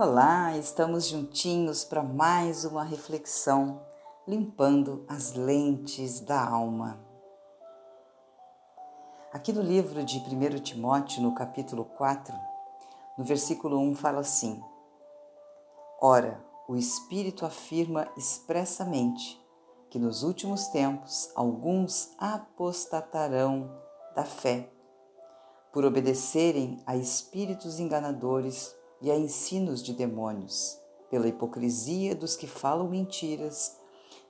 Olá, estamos juntinhos para mais uma reflexão, limpando as lentes da alma. Aqui no livro de 1 Timóteo, no capítulo 4, no versículo 1, fala assim: Ora, o Espírito afirma expressamente que nos últimos tempos alguns apostatarão da fé, por obedecerem a espíritos enganadores e a ensinos de demônios, pela hipocrisia dos que falam mentiras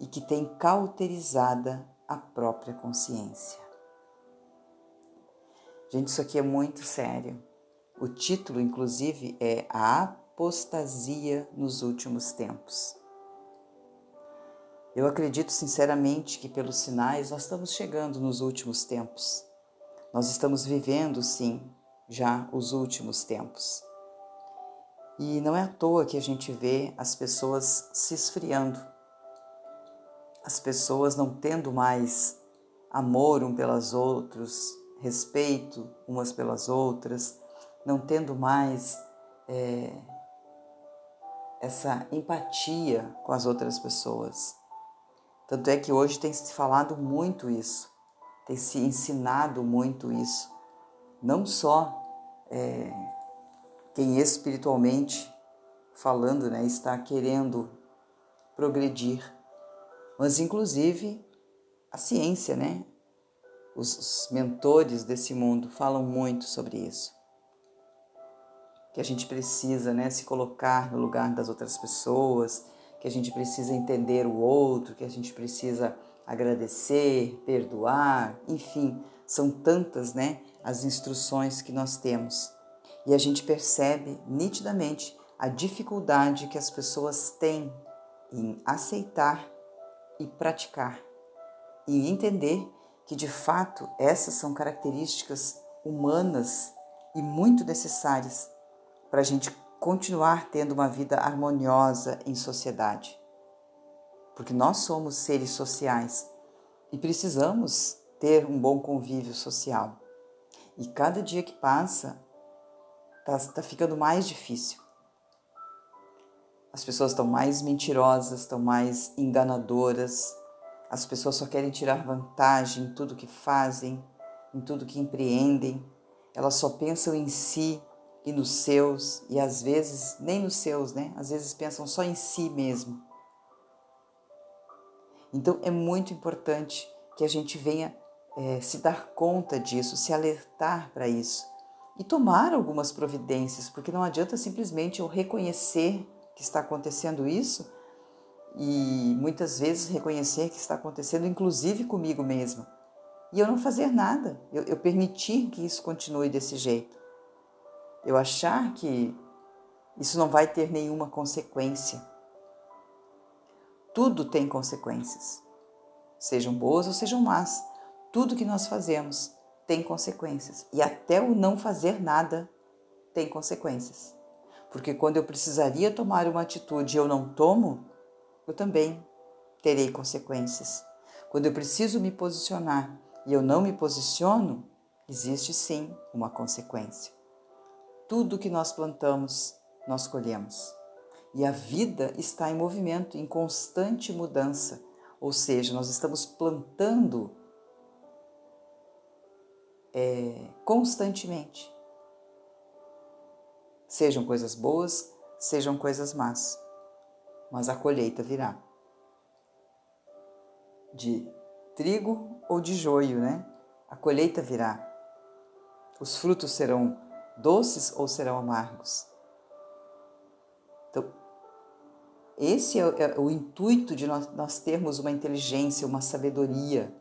e que têm cauterizada a própria consciência. Gente, isso aqui é muito sério. O título, inclusive, é A Apostasia nos Últimos Tempos. Eu acredito sinceramente que, pelos sinais, nós estamos chegando nos últimos tempos. Nós estamos vivendo, sim, já os últimos tempos. E não é à toa que a gente vê as pessoas se esfriando, as pessoas não tendo mais amor um pelas outras, respeito umas pelas outras, não tendo mais é, essa empatia com as outras pessoas. Tanto é que hoje tem se falado muito isso, tem se ensinado muito isso, não só é, quem espiritualmente falando, né, está querendo progredir, mas inclusive a ciência, né? Os, mentores desse mundo falam muito sobre isso. Que a gente precisa, né, se colocar no lugar das outras pessoas, que a gente precisa entender o outro, que a gente precisa agradecer, perdoar, enfim, são tantas, né, as instruções que nós temos e a gente percebe nitidamente a dificuldade que as pessoas têm em aceitar e praticar e entender que de fato essas são características humanas e muito necessárias para a gente continuar tendo uma vida harmoniosa em sociedade. Porque nós somos seres sociais e precisamos ter um bom convívio social. E cada dia que passa, está tá ficando mais difícil. As pessoas estão mais mentirosas, estão mais enganadoras. As pessoas só querem tirar vantagem em tudo que fazem, em tudo que empreendem. Elas só pensam em si e nos seus, e às vezes nem nos seus, né? Às vezes pensam só em si mesmo. Então é muito importante que a gente venha é, se dar conta disso, se alertar para isso e tomar algumas providências, porque não adianta simplesmente eu reconhecer que está acontecendo isso e muitas vezes reconhecer que está acontecendo, inclusive comigo mesma, e eu não fazer nada, eu, eu permitir que isso continue desse jeito, eu achar que isso não vai ter nenhuma consequência. Tudo tem consequências, sejam boas ou sejam más. Tudo que nós fazemos tem consequências. E até o não fazer nada tem consequências. Porque quando eu precisaria tomar uma atitude e eu não tomo, eu também terei consequências. Quando eu preciso me posicionar e eu não me posiciono, existe sim uma consequência. Tudo que nós plantamos, nós colhemos. E a vida está em movimento, em constante mudança. Ou seja, nós estamos plantando é, constantemente. Sejam coisas boas, sejam coisas más, mas a colheita virá. De trigo ou de joio, né? A colheita virá. Os frutos serão doces ou serão amargos. Então, esse é, é o intuito de nós, nós termos uma inteligência, uma sabedoria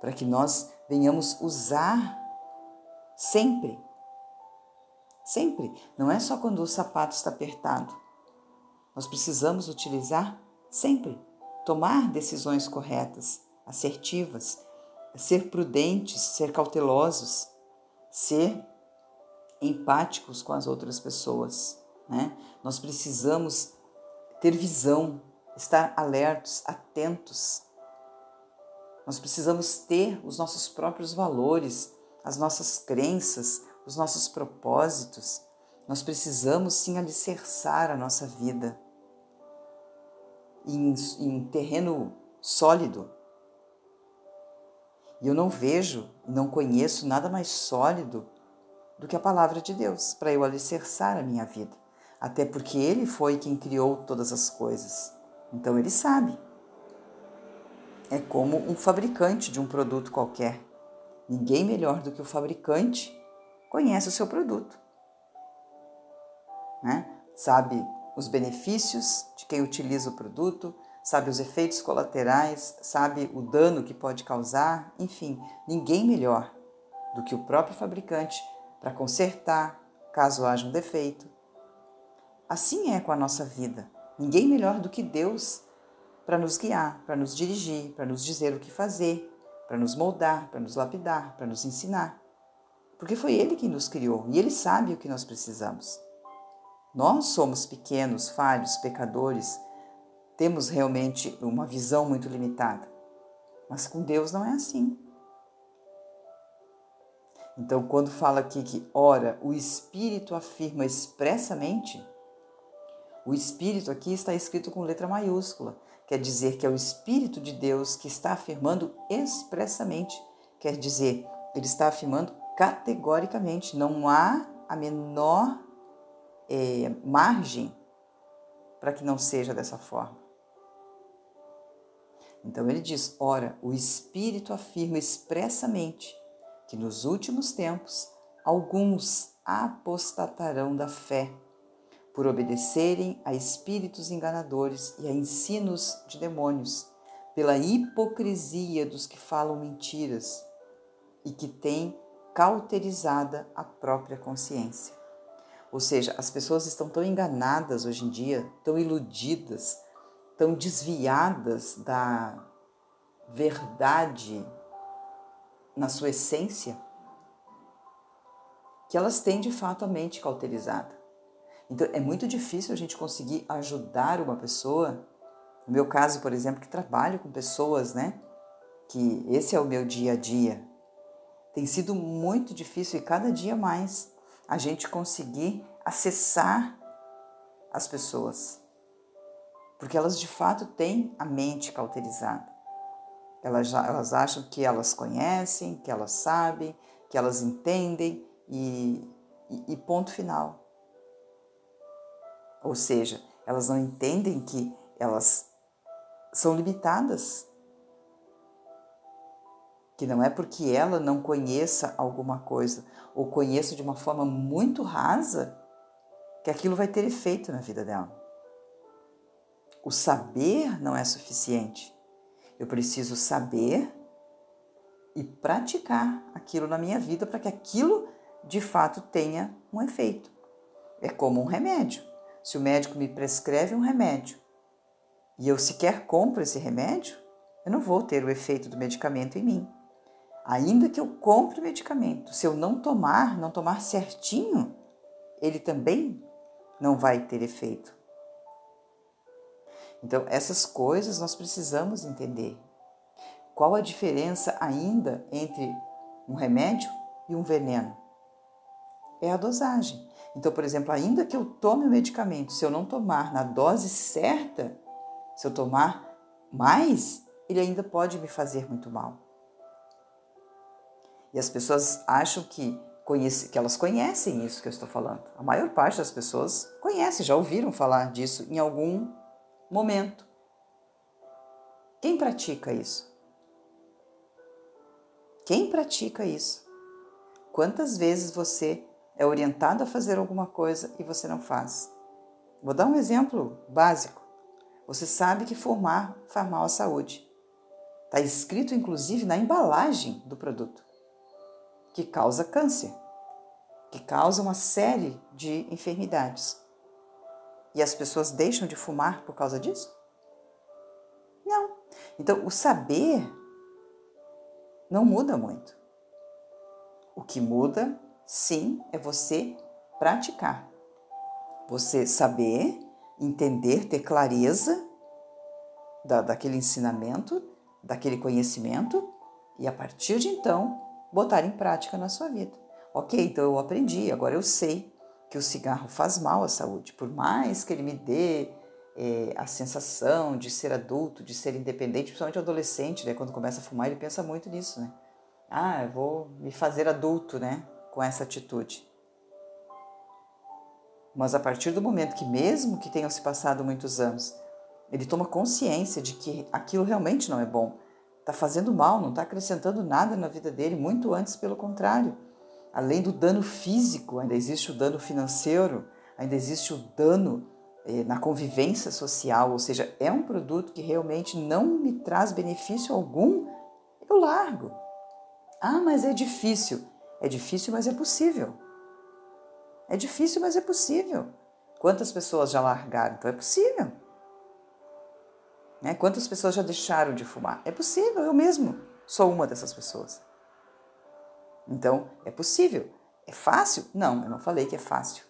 para que nós venhamos usar sempre. Sempre. Não é só quando o sapato está apertado. Nós precisamos utilizar sempre. Tomar decisões corretas, assertivas, ser prudentes, ser cautelosos, ser empáticos com as outras pessoas. Né? Nós precisamos ter visão, estar alertos, atentos nós precisamos ter os nossos próprios valores, as nossas crenças, os nossos propósitos. Nós precisamos sim alicerçar a nossa vida em, em terreno sólido. E eu não vejo, não conheço nada mais sólido do que a palavra de Deus para eu alicerçar a minha vida. Até porque Ele foi quem criou todas as coisas. Então Ele sabe. É como um fabricante de um produto qualquer. Ninguém melhor do que o fabricante conhece o seu produto. Né? Sabe os benefícios de quem utiliza o produto, sabe os efeitos colaterais, sabe o dano que pode causar, enfim, ninguém melhor do que o próprio fabricante para consertar caso haja um defeito. Assim é com a nossa vida. Ninguém melhor do que Deus para nos guiar, para nos dirigir, para nos dizer o que fazer, para nos moldar, para nos lapidar, para nos ensinar. Porque foi Ele quem nos criou e Ele sabe o que nós precisamos. Nós somos pequenos, falhos, pecadores, temos realmente uma visão muito limitada. Mas com Deus não é assim. Então, quando fala aqui que, ora, o Espírito afirma expressamente, o Espírito aqui está escrito com letra maiúscula, quer dizer que é o Espírito de Deus que está afirmando expressamente, quer dizer, ele está afirmando categoricamente, não há a menor é, margem para que não seja dessa forma. Então ele diz: ora, o Espírito afirma expressamente que nos últimos tempos alguns apostatarão da fé, por obedecerem a espíritos enganadores e a ensinos de demônios, pela hipocrisia dos que falam mentiras e que têm cauterizada a própria consciência. Ou seja, as pessoas estão tão enganadas hoje em dia, tão iludidas, tão desviadas da verdade na sua essência, que elas têm de fato a mente cauterizada. Então é muito difícil a gente conseguir ajudar uma pessoa. No meu caso, por exemplo, que trabalho com pessoas, né? Que esse é o meu dia a dia. Tem sido muito difícil e cada dia mais a gente conseguir acessar as pessoas. Porque elas de fato têm a mente cauterizada. Elas, elas acham que elas conhecem, que elas sabem, que elas entendem e, e, e ponto final. Ou seja, elas não entendem que elas são limitadas que não é porque ela não conheça alguma coisa ou conheça de uma forma muito rasa que aquilo vai ter efeito na vida dela. O saber não é suficiente. Eu preciso saber e praticar aquilo na minha vida para que aquilo de fato tenha um efeito. É como um remédio. Se o médico me prescreve um remédio e eu sequer compro esse remédio, eu não vou ter o efeito do medicamento em mim. Ainda que eu compre o medicamento, se eu não tomar, não tomar certinho, ele também não vai ter efeito. Então, essas coisas nós precisamos entender. Qual a diferença ainda entre um remédio e um veneno? É a dosagem. Então, por exemplo, ainda que eu tome o medicamento, se eu não tomar na dose certa, se eu tomar mais, ele ainda pode me fazer muito mal. E as pessoas acham que, conhece, que elas conhecem isso que eu estou falando. A maior parte das pessoas conhece, já ouviram falar disso em algum momento. Quem pratica isso? Quem pratica isso? Quantas vezes você é orientado a fazer alguma coisa e você não faz? Vou dar um exemplo básico. Você sabe que formar faz mal à saúde. Está escrito, inclusive, na embalagem do produto que causa câncer, que causa uma série de enfermidades. E as pessoas deixam de fumar por causa disso? Não. Então, o saber não muda muito. O que muda, sim, é você praticar. Você saber, entender, ter clareza da, daquele ensinamento, daquele conhecimento, e a partir de então botar em prática na sua vida. Ok, então eu aprendi, agora eu sei que o cigarro faz mal à saúde, por mais que ele me dê é, a sensação de ser adulto, de ser independente, principalmente adolescente, né? Quando começa a fumar, ele pensa muito nisso, né? Ah, eu vou me fazer adulto, né? Com essa atitude. Mas a partir do momento que, mesmo que tenham se passado muitos anos, ele toma consciência de que aquilo realmente não é bom, está fazendo mal, não está acrescentando nada na vida dele, muito antes, pelo contrário. Além do dano físico, ainda existe o dano financeiro, ainda existe o dano é, na convivência social, ou seja, é um produto que realmente não me traz benefício algum, eu largo. Ah, mas é difícil. É difícil, mas é possível. É difícil, mas é possível. Quantas pessoas já largaram? Então é possível. Né? Quantas pessoas já deixaram de fumar? É possível, eu mesmo sou uma dessas pessoas. Então, é possível. É fácil? Não, eu não falei que é fácil.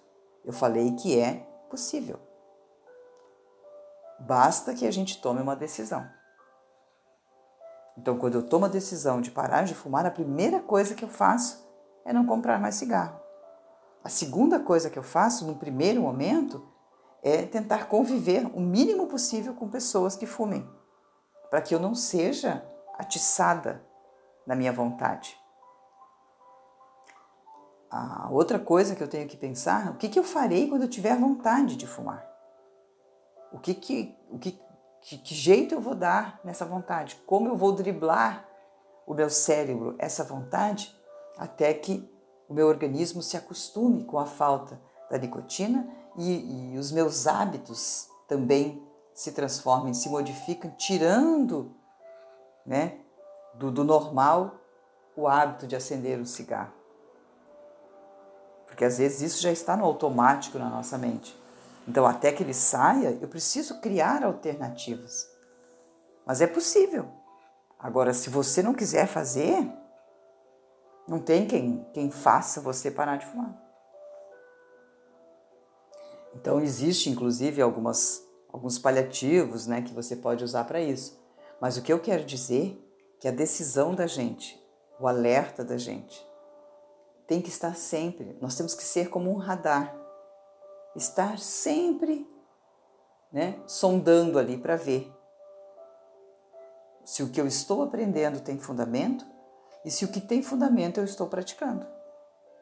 Eu falei que é possível. Basta que a gente tome uma decisão. Então, quando eu tomo a decisão de parar de fumar, a primeira coisa que eu faço é não comprar mais cigarro. A segunda coisa que eu faço, no primeiro momento, é tentar conviver o mínimo possível com pessoas que fumem, para que eu não seja atiçada na minha vontade. A outra coisa que eu tenho que pensar, o que, que eu farei quando eu tiver vontade de fumar? O que que, o que, que, que jeito eu vou dar nessa vontade? Como eu vou driblar o meu cérebro essa vontade até que o meu organismo se acostume com a falta da nicotina e, e os meus hábitos também se transformem, se modificam, tirando né, do, do normal o hábito de acender o cigarro. Porque às vezes isso já está no automático na nossa mente. Então, até que ele saia, eu preciso criar alternativas. Mas é possível. Agora, se você não quiser fazer, não tem quem, quem faça você parar de fumar. Então, existe inclusive algumas, alguns paliativos né, que você pode usar para isso. Mas o que eu quero dizer é que a decisão da gente, o alerta da gente, tem que estar sempre. Nós temos que ser como um radar estar sempre né, sondando ali para ver se o que eu estou aprendendo tem fundamento e se o que tem fundamento eu estou praticando.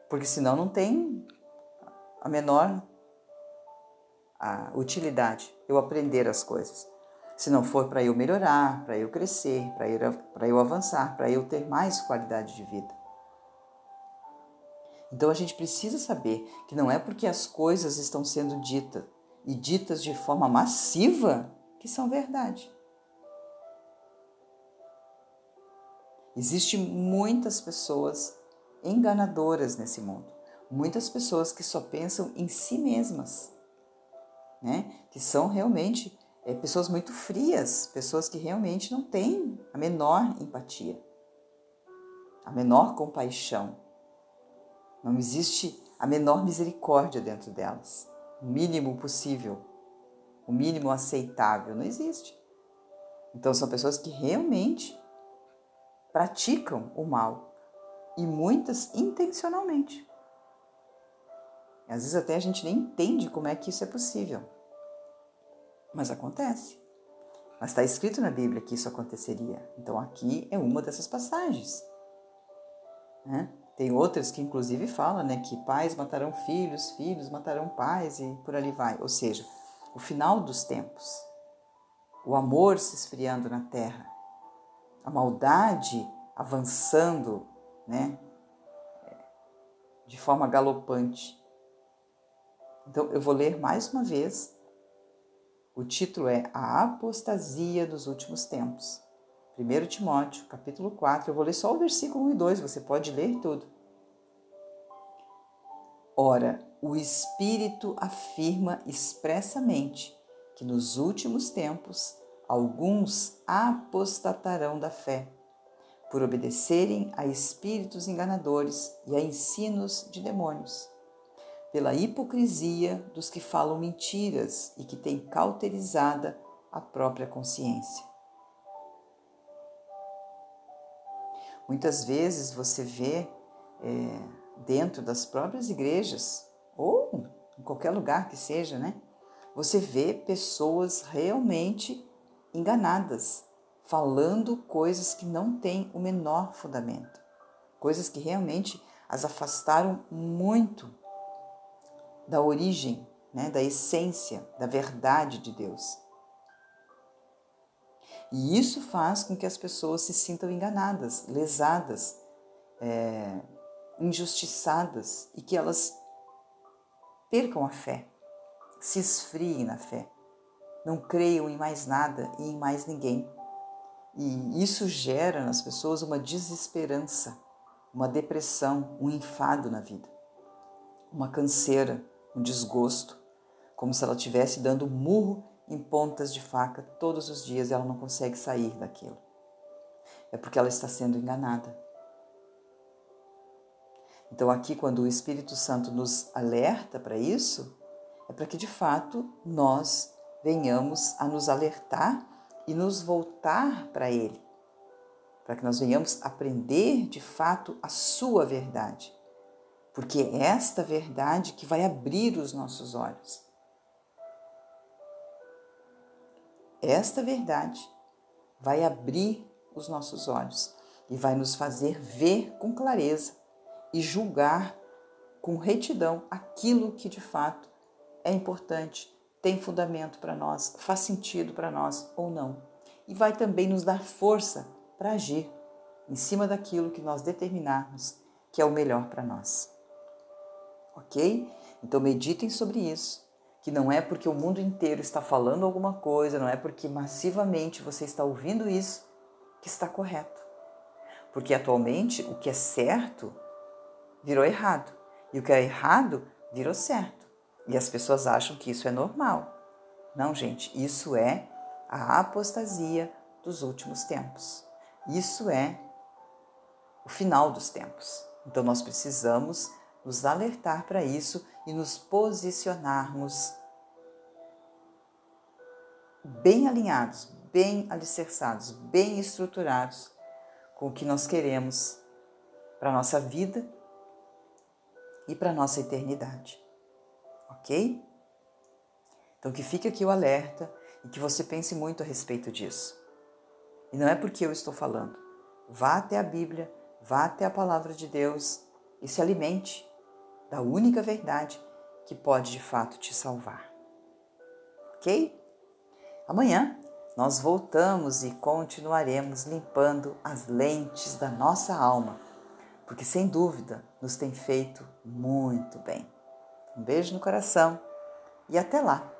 Porque senão não tem a menor a utilidade eu aprender as coisas. Se não for para eu melhorar, para eu crescer, para eu avançar, para eu ter mais qualidade de vida. Então a gente precisa saber que não é porque as coisas estão sendo ditas e ditas de forma massiva que são verdade. Existem muitas pessoas enganadoras nesse mundo, muitas pessoas que só pensam em si mesmas, né? Que são realmente é, pessoas muito frias, pessoas que realmente não têm a menor empatia, a menor compaixão. Não existe a menor misericórdia dentro delas. O mínimo possível, o mínimo aceitável, não existe. Então são pessoas que realmente praticam o mal e muitas intencionalmente. Às vezes até a gente nem entende como é que isso é possível. Mas acontece. Mas está escrito na Bíblia que isso aconteceria. Então aqui é uma dessas passagens. Né? Tem outras que inclusive falam né, que pais matarão filhos, filhos matarão pais e por ali vai. Ou seja, o final dos tempos, o amor se esfriando na terra, a maldade avançando né, de forma galopante. Então eu vou ler mais uma vez. O título é A Apostasia dos Últimos Tempos. 1 Timóteo, capítulo 4, eu vou ler só o versículo 1 e 2, você pode ler tudo. Ora, o Espírito afirma expressamente que nos últimos tempos alguns apostatarão da fé, por obedecerem a espíritos enganadores e a ensinos de demônios, pela hipocrisia dos que falam mentiras e que têm cauterizada a própria consciência. Muitas vezes você vê é, dentro das próprias igrejas ou em qualquer lugar que seja, né? Você vê pessoas realmente enganadas, falando coisas que não têm o menor fundamento, coisas que realmente as afastaram muito da origem, né, da essência, da verdade de Deus. E isso faz com que as pessoas se sintam enganadas, lesadas, é, injustiçadas e que elas percam a fé, se esfriem na fé, não creiam em mais nada e em mais ninguém. E isso gera nas pessoas uma desesperança, uma depressão, um enfado na vida, uma canseira, um desgosto, como se ela estivesse dando murro em pontas de faca todos os dias e ela não consegue sair daquilo. É porque ela está sendo enganada. Então, aqui, quando o Espírito Santo nos alerta para isso, é para que de fato nós venhamos a nos alertar e nos voltar para Ele, para que nós venhamos aprender de fato a Sua verdade, porque é esta verdade que vai abrir os nossos olhos. Esta verdade vai abrir os nossos olhos e vai nos fazer ver com clareza e julgar com retidão aquilo que de fato é importante, tem fundamento para nós, faz sentido para nós ou não. E vai também nos dar força para agir em cima daquilo que nós determinarmos que é o melhor para nós. Ok? Então meditem sobre isso. Que não é porque o mundo inteiro está falando alguma coisa, não é porque massivamente você está ouvindo isso que está correto. Porque atualmente o que é certo virou errado. E o que é errado virou certo. E as pessoas acham que isso é normal. Não, gente, isso é a apostasia dos últimos tempos. Isso é o final dos tempos. Então nós precisamos nos alertar para isso e nos posicionarmos bem alinhados, bem alicerçados, bem estruturados com o que nós queremos para a nossa vida e para a nossa eternidade. Ok? Então que fique aqui o alerta e que você pense muito a respeito disso. E não é porque eu estou falando. Vá até a Bíblia, vá até a palavra de Deus e se alimente da única verdade que pode de fato te salvar. Ok? Amanhã nós voltamos e continuaremos limpando as lentes da nossa alma porque sem dúvida nos tem feito muito bem. Um beijo no coração e até lá!